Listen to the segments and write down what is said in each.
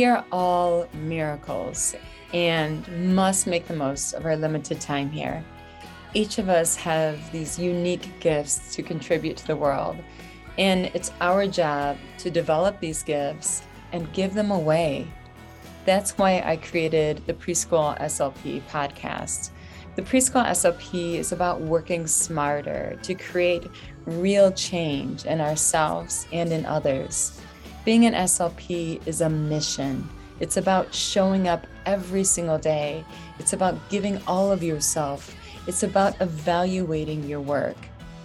We are all miracles and must make the most of our limited time here. Each of us have these unique gifts to contribute to the world, and it's our job to develop these gifts and give them away. That's why I created the Preschool SLP podcast. The Preschool SLP is about working smarter to create real change in ourselves and in others. Being an SLP is a mission. It's about showing up every single day. It's about giving all of yourself. It's about evaluating your work.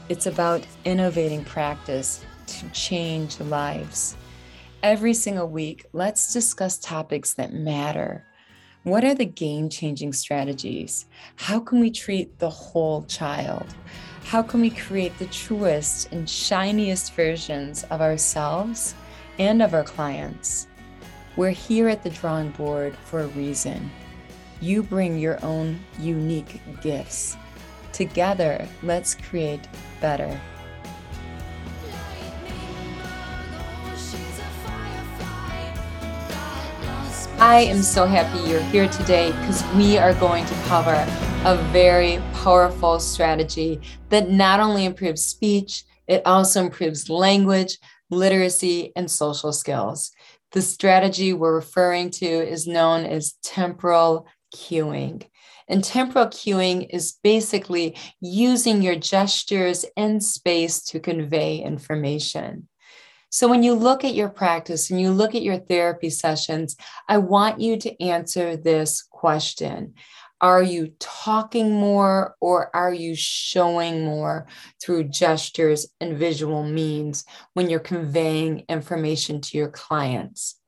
It's about innovating practice to change lives. Every single week, let's discuss topics that matter. What are the game changing strategies? How can we treat the whole child? How can we create the truest and shiniest versions of ourselves? And of our clients. We're here at the drawing board for a reason. You bring your own unique gifts. Together, let's create better. I am so happy you're here today because we are going to cover a very powerful strategy that not only improves speech, it also improves language, literacy, and social skills. The strategy we're referring to is known as temporal cueing. And temporal cueing is basically using your gestures and space to convey information. So, when you look at your practice and you look at your therapy sessions, I want you to answer this question are you talking more or are you showing more through gestures and visual means when you're conveying information to your clients?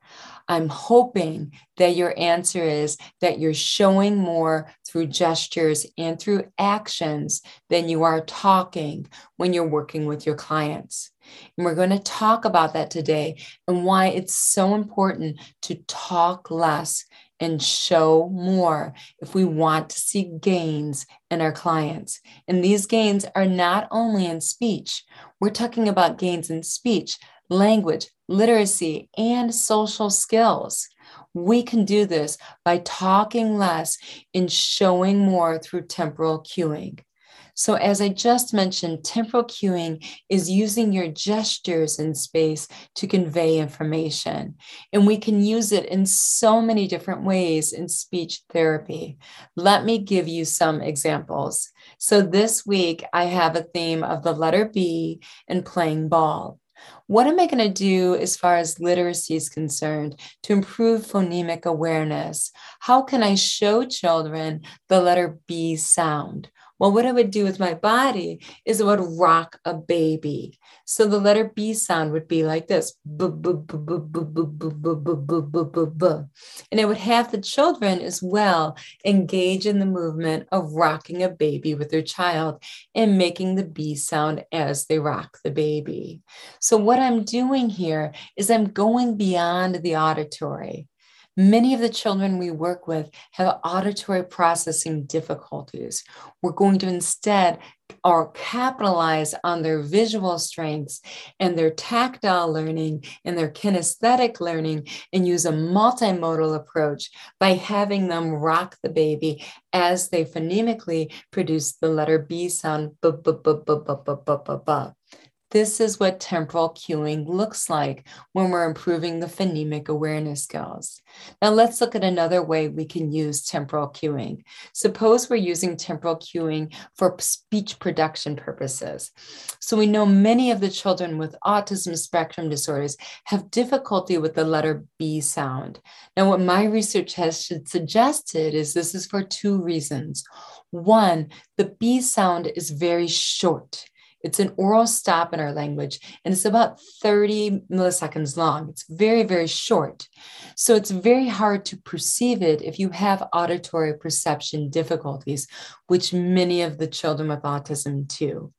I'm hoping that your answer is that you're showing more through gestures and through actions than you are talking when you're working with your clients. And we're going to talk about that today and why it's so important to talk less and show more if we want to see gains in our clients. And these gains are not only in speech, we're talking about gains in speech, language, literacy, and social skills. We can do this by talking less and showing more through temporal cueing. So, as I just mentioned, temporal cueing is using your gestures in space to convey information. And we can use it in so many different ways in speech therapy. Let me give you some examples. So, this week I have a theme of the letter B and playing ball. What am I going to do as far as literacy is concerned to improve phonemic awareness? How can I show children the letter B sound? Well, what I would do with my body is I would rock a baby. So the letter B sound would be like this. And it would have the children as well engage in the movement of rocking a baby with their child and making the B sound as they rock the baby. So what I'm doing here is I'm going beyond the auditory. Many of the children we work with have auditory processing difficulties. We're going to instead or capitalize on their visual strengths and their tactile learning and their kinesthetic learning and use a multimodal approach by having them rock the baby as they phonemically produce the letter B sound. This is what temporal cueing looks like when we're improving the phonemic awareness skills. Now let's look at another way we can use temporal cueing. Suppose we're using temporal cueing for speech production purposes. So we know many of the children with autism spectrum disorders have difficulty with the letter B sound. Now what my research has suggested is this is for two reasons. One, the B sound is very short. It's an oral stop in our language, and it's about 30 milliseconds long. It's very, very short. So it's very hard to perceive it if you have auditory perception difficulties, which many of the children with autism do.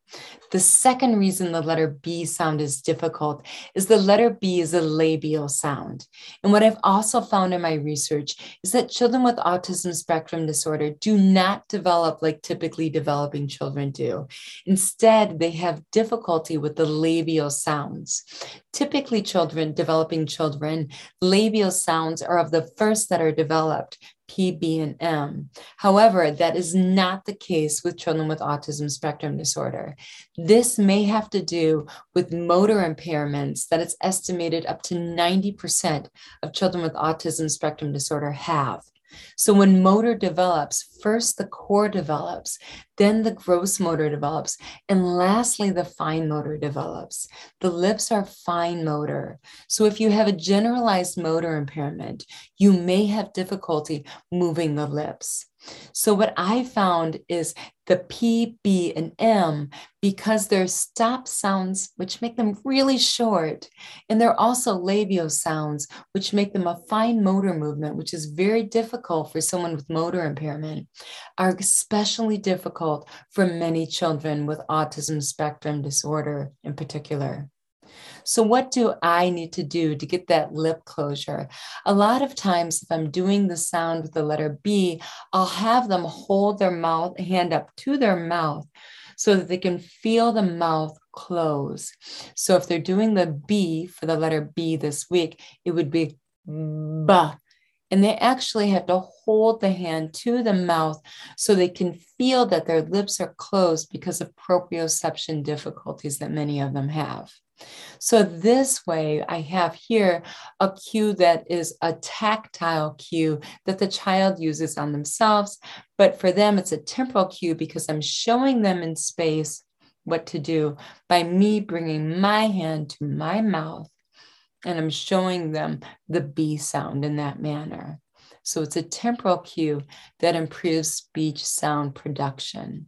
The second reason the letter B sound is difficult is the letter B is a labial sound. And what I've also found in my research is that children with autism spectrum disorder do not develop like typically developing children do. Instead, they have difficulty with the labial sounds. Typically, children, developing children, labial sounds are of the first that are developed P, B, and M. However, that is not the case with children with autism spectrum disorder. This may have to do with motor impairments that it's estimated up to 90% of children with autism spectrum disorder have. So when motor develops, first the core develops, then the gross motor develops, and lastly, the fine motor develops. The lips are fine motor. So if you have a generalized motor impairment, you may have difficulty moving the lips. So, what I found is the P, B, and M, because they're stop sounds, which make them really short, and they're also labial sounds, which make them a fine motor movement, which is very difficult for someone with motor impairment, are especially difficult for many children with autism spectrum disorder in particular. So, what do I need to do to get that lip closure? A lot of times, if I'm doing the sound with the letter B, I'll have them hold their mouth, hand up to their mouth so that they can feel the mouth close. So, if they're doing the B for the letter B this week, it would be B. And they actually have to hold the hand to the mouth so they can feel that their lips are closed because of proprioception difficulties that many of them have. So this way I have here a cue that is a tactile cue that the child uses on themselves, but for them it's a temporal cue because I'm showing them in space what to do by me bringing my hand to my mouth and I'm showing them the B sound in that manner. So it's a temporal cue that improves speech sound production.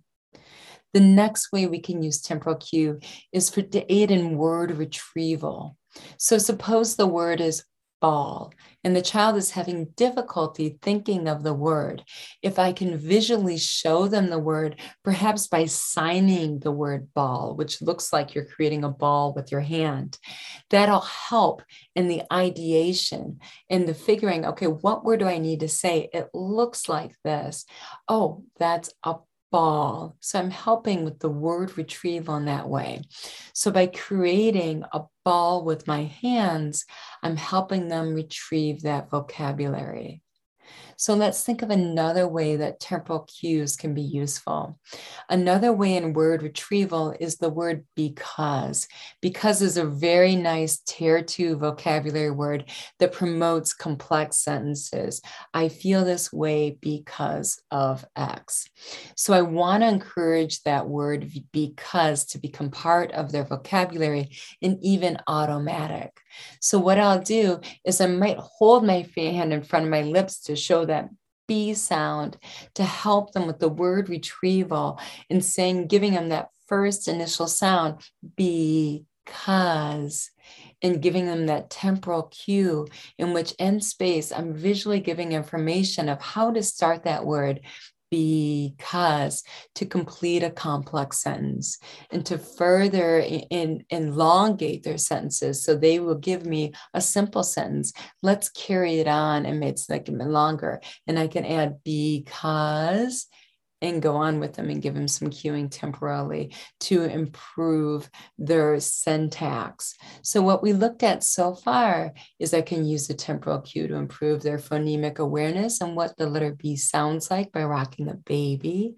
The next way we can use temporal cue is for to aid in word retrieval. So suppose the word is ball and the child is having difficulty thinking of the word. If I can visually show them the word, perhaps by signing the word ball, which looks like you're creating a ball with your hand, that'll help in the ideation and the figuring, okay, what word do I need to say? It looks like this. Oh, that's a ball. So I'm helping with the word retrieval in that way. So by creating a ball with my hands, I'm helping them retrieve that vocabulary. So let's think of another way that temporal cues can be useful. Another way in word retrieval is the word because. Because is a very nice tier two vocabulary word that promotes complex sentences. I feel this way because of X. So I want to encourage that word because to become part of their vocabulary and even automatic. So what I'll do is I might hold my hand in front of my lips to show that B sound to help them with the word retrieval and saying, giving them that first initial sound, because, and giving them that temporal cue in which in space I'm visually giving information of how to start that word because to complete a complex sentence and to further in, elongate their sentences. So they will give me a simple sentence let's carry it on and make it longer. And i can add because and go on with them and give them some cueing temporarily to improve their syntax. So, what we looked at so far is I can use the temporal cue to improve their phonemic awareness and what the letter B sounds like by rocking the baby.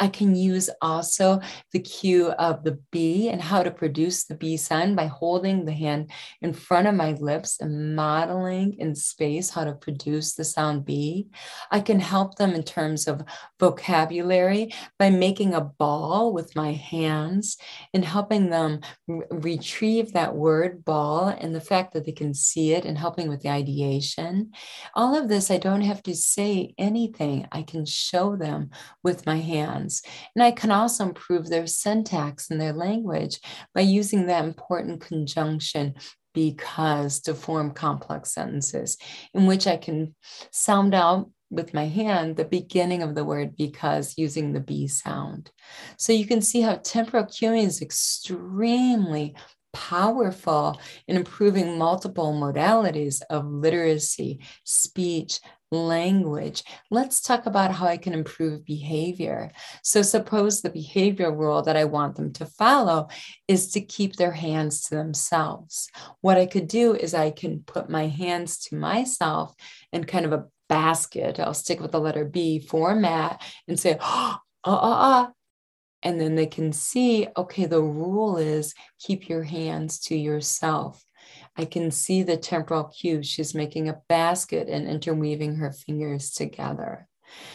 I can use also the cue of the B and how to produce the B sound by holding the hand in front of my lips and modeling in space how to produce the sound B. I can help them in terms of vocabulary vocabulary by making a ball with my hands and helping them re- retrieve that word ball and the fact that they can see it and helping with the ideation. All of this, I don't have to say anything. I can show them with my hands. And I can also improve their syntax and their language by using that important conjunction because to form complex sentences in which I can sound out with my hand the beginning of the word because using the B sound. So you can see how temporal cueing is extremely powerful in improving multiple modalities of literacy, speech, language. Let's talk about how I can improve behavior. So, suppose the behavior rule that I want them to follow is to keep their hands to themselves. What I could do is I can put my hands to myself in kind of a basket. I'll stick with the letter B format and say, uh, uh, uh, and then they can see okay the rule is keep your hands to yourself. I can see the temporal cue she's making a basket and interweaving her fingers together.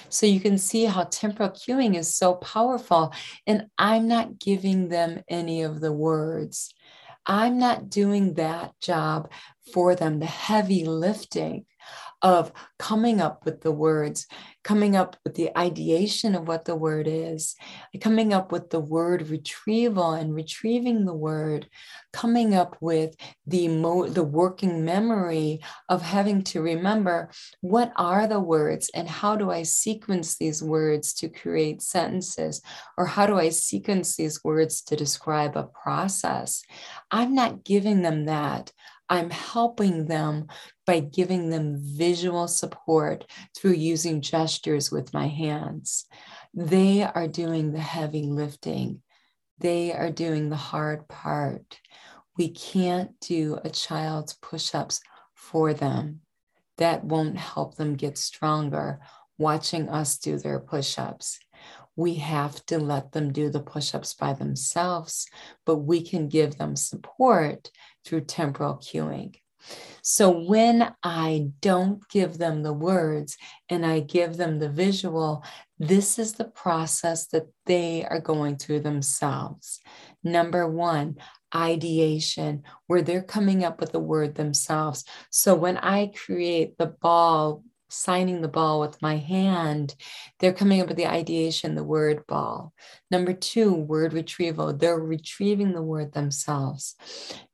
So you can see how temporal cueing is so powerful and i'm not giving them any of the words. I'm not doing that job for them the heavy lifting of coming up with the words, coming up with the ideation of what the word is, coming up with the word retrieval and retrieving the word, coming up with the mo- the working memory of having to remember what are the words and how do I sequence these words to create sentences or how do I sequence these words to describe a process. I'm not giving them that. I'm helping them by giving them visual support through using gestures with my hands. They are doing the heavy lifting, they are doing the hard part. We can't do a child's push ups for them. That won't help them get stronger watching us do their push ups we have to let them do the push ups by themselves, but we can give them support through temporal cueing. So when I don't give them the words and I give them the visual, this is the process that they are going through themselves. Number one, ideation, where they're coming up with the word themselves. So when I create the ball signing the ball with my hand, they're coming up with the ideation, the word ball. Number two, word retrieval. They're retrieving the word themselves.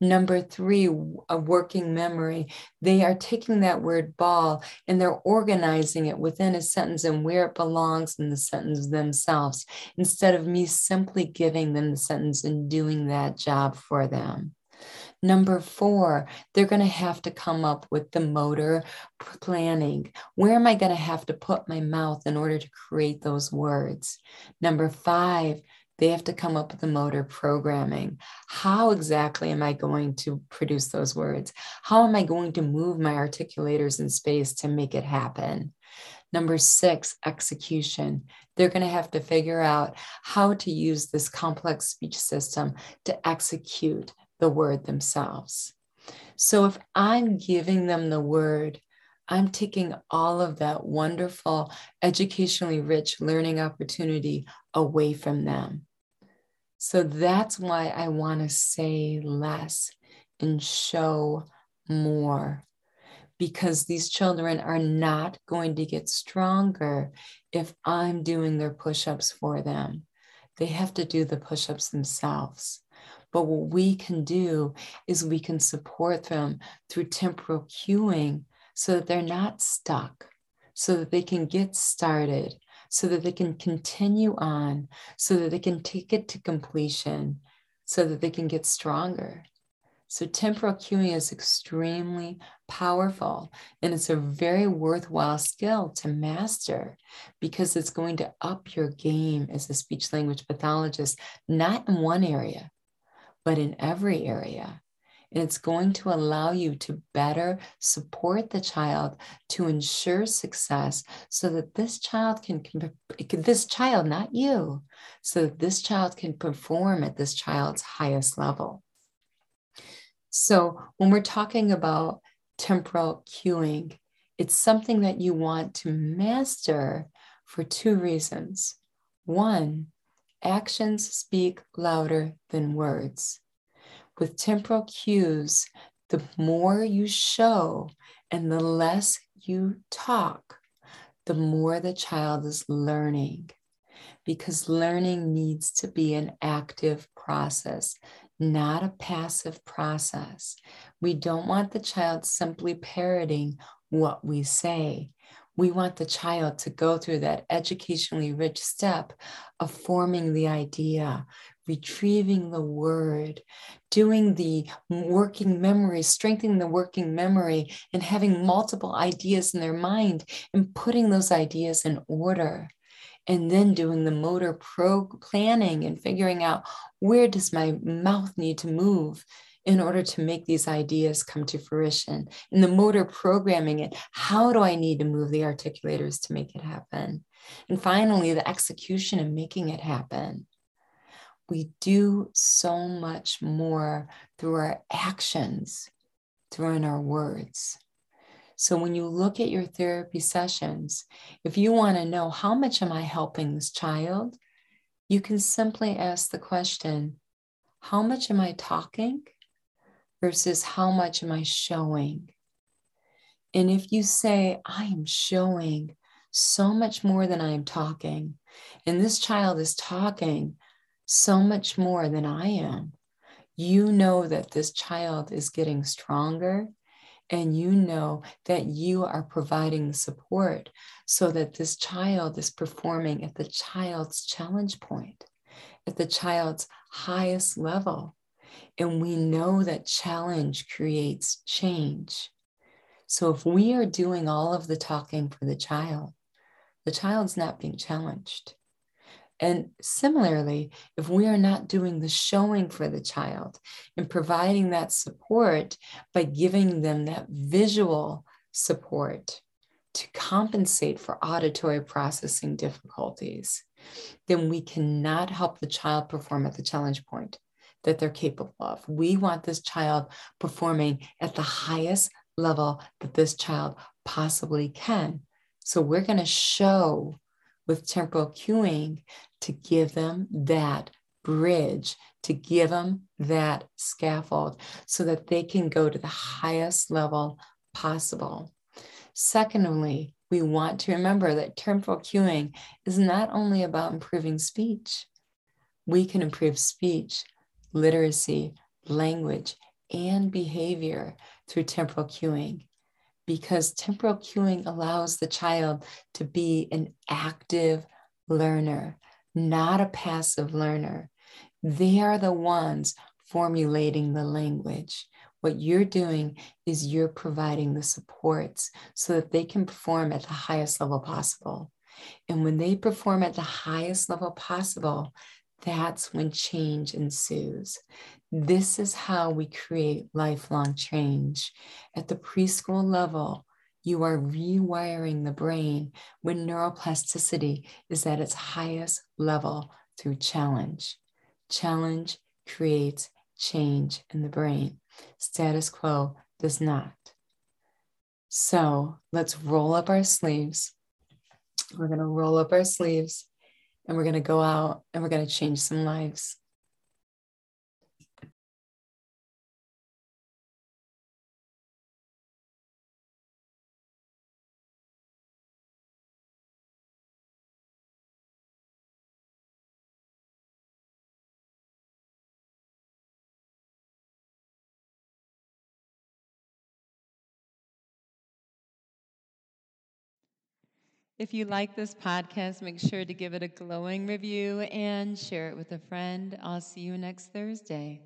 Number three, a working memory. They are taking that word ball and they're organizing it within a sentence and where it belongs in the sentence themselves, instead of me simply giving them the sentence and doing that job for them. Number four, they're going to have to come up with the motor planning. Where am I going to have to put my mouth in order to create those words? Number five, they have to come up with the motor programming. How exactly am I going to produce those words? How am I going to move my articulators in space to make it happen? Number six, execution. They're going to have to figure out how to use this complex speech system to execute the word themselves. So if I'm giving them the word, I'm taking all of that wonderful, educationally rich learning opportunity away from them. So that's why I want to say less and show more because these children are not going to get stronger if I'm doing their push ups for them. They have to do the push ups themselves. But what we can do is we can support them through temporal cueing so that they're not stuck, so that they can get started, so that they can continue on, so that they can take it to completion, so that they can get stronger. So, temporal cueing is extremely powerful and it's a very worthwhile skill to master because it's going to up your game as a speech language pathologist, not in one area, but in every area. And it's going to allow you to better support the child to ensure success so that this child can, this child, not you, so that this child can perform at this child's highest level. So when we're talking about temporal cueing, it's something that you want to master for two reasons. One, actions speak louder than words. With temporal cues, the more you show and the less you talk, the more the child is learning. Because learning needs to be an active process, not a passive process. We don't want the child simply parroting what we say. We want the child to go through that educationally rich step of forming the idea, retrieving the word, doing the working memory, strengthening the working memory, and having multiple ideas in their mind and putting those ideas in order. And then doing the motor pro planning and figuring out where does my mouth need to move in order to make these ideas come to fruition. In the motor programming it, how do I need to move the articulators to make it happen? And finally, the execution and making it happen we do so much more through our actions, through in our words. So when you look at your therapy sessions, if you want to know how much am I helping this child, you can simply ask the question, how much am I talking versus how much am I showing? And if you say, I am showing so much more than I am talking, and this child is talking so much more than I am. You know that this child is getting stronger, and you know that you are providing the support so that this child is performing at the child's challenge point, at the child's highest level. And we know that challenge creates change. So if we are doing all of the talking for the child, the child's not being challenged. And similarly, if we are not doing the showing for the child and providing that support by giving them that visual support to compensate for auditory processing difficulties, then we cannot help the child perform at the challenge point that they're capable of. We want this child performing at the highest level that this child possibly can. So we're going to show with temporal cueing to give them that bridge, to give them that scaffold so that they can go to the highest level possible. Secondly, we want to remember that temporal cueing is not only about improving speech, we can improve speech, literacy, language, and behavior through temporal cueing because temporal cueing allows the child to be an active learner, not a passive learner. They are the ones formulating the language. What you're doing is you're providing the supports so that they can perform at the highest level possible. And when they perform at the highest level possible, that's when change ensues. This is how we create lifelong change. At the preschool level, you are rewiring the brain when neuroplasticity is at its highest level through challenge. Challenge creates change in the brain. Status quo does not. So let's roll up our sleeves. We're going to roll up our sleeves and we're going to go out and we're going to change some lives. If you like this podcast, make sure to give it a glowing review and share it with a friend. I'll see you next Thursday.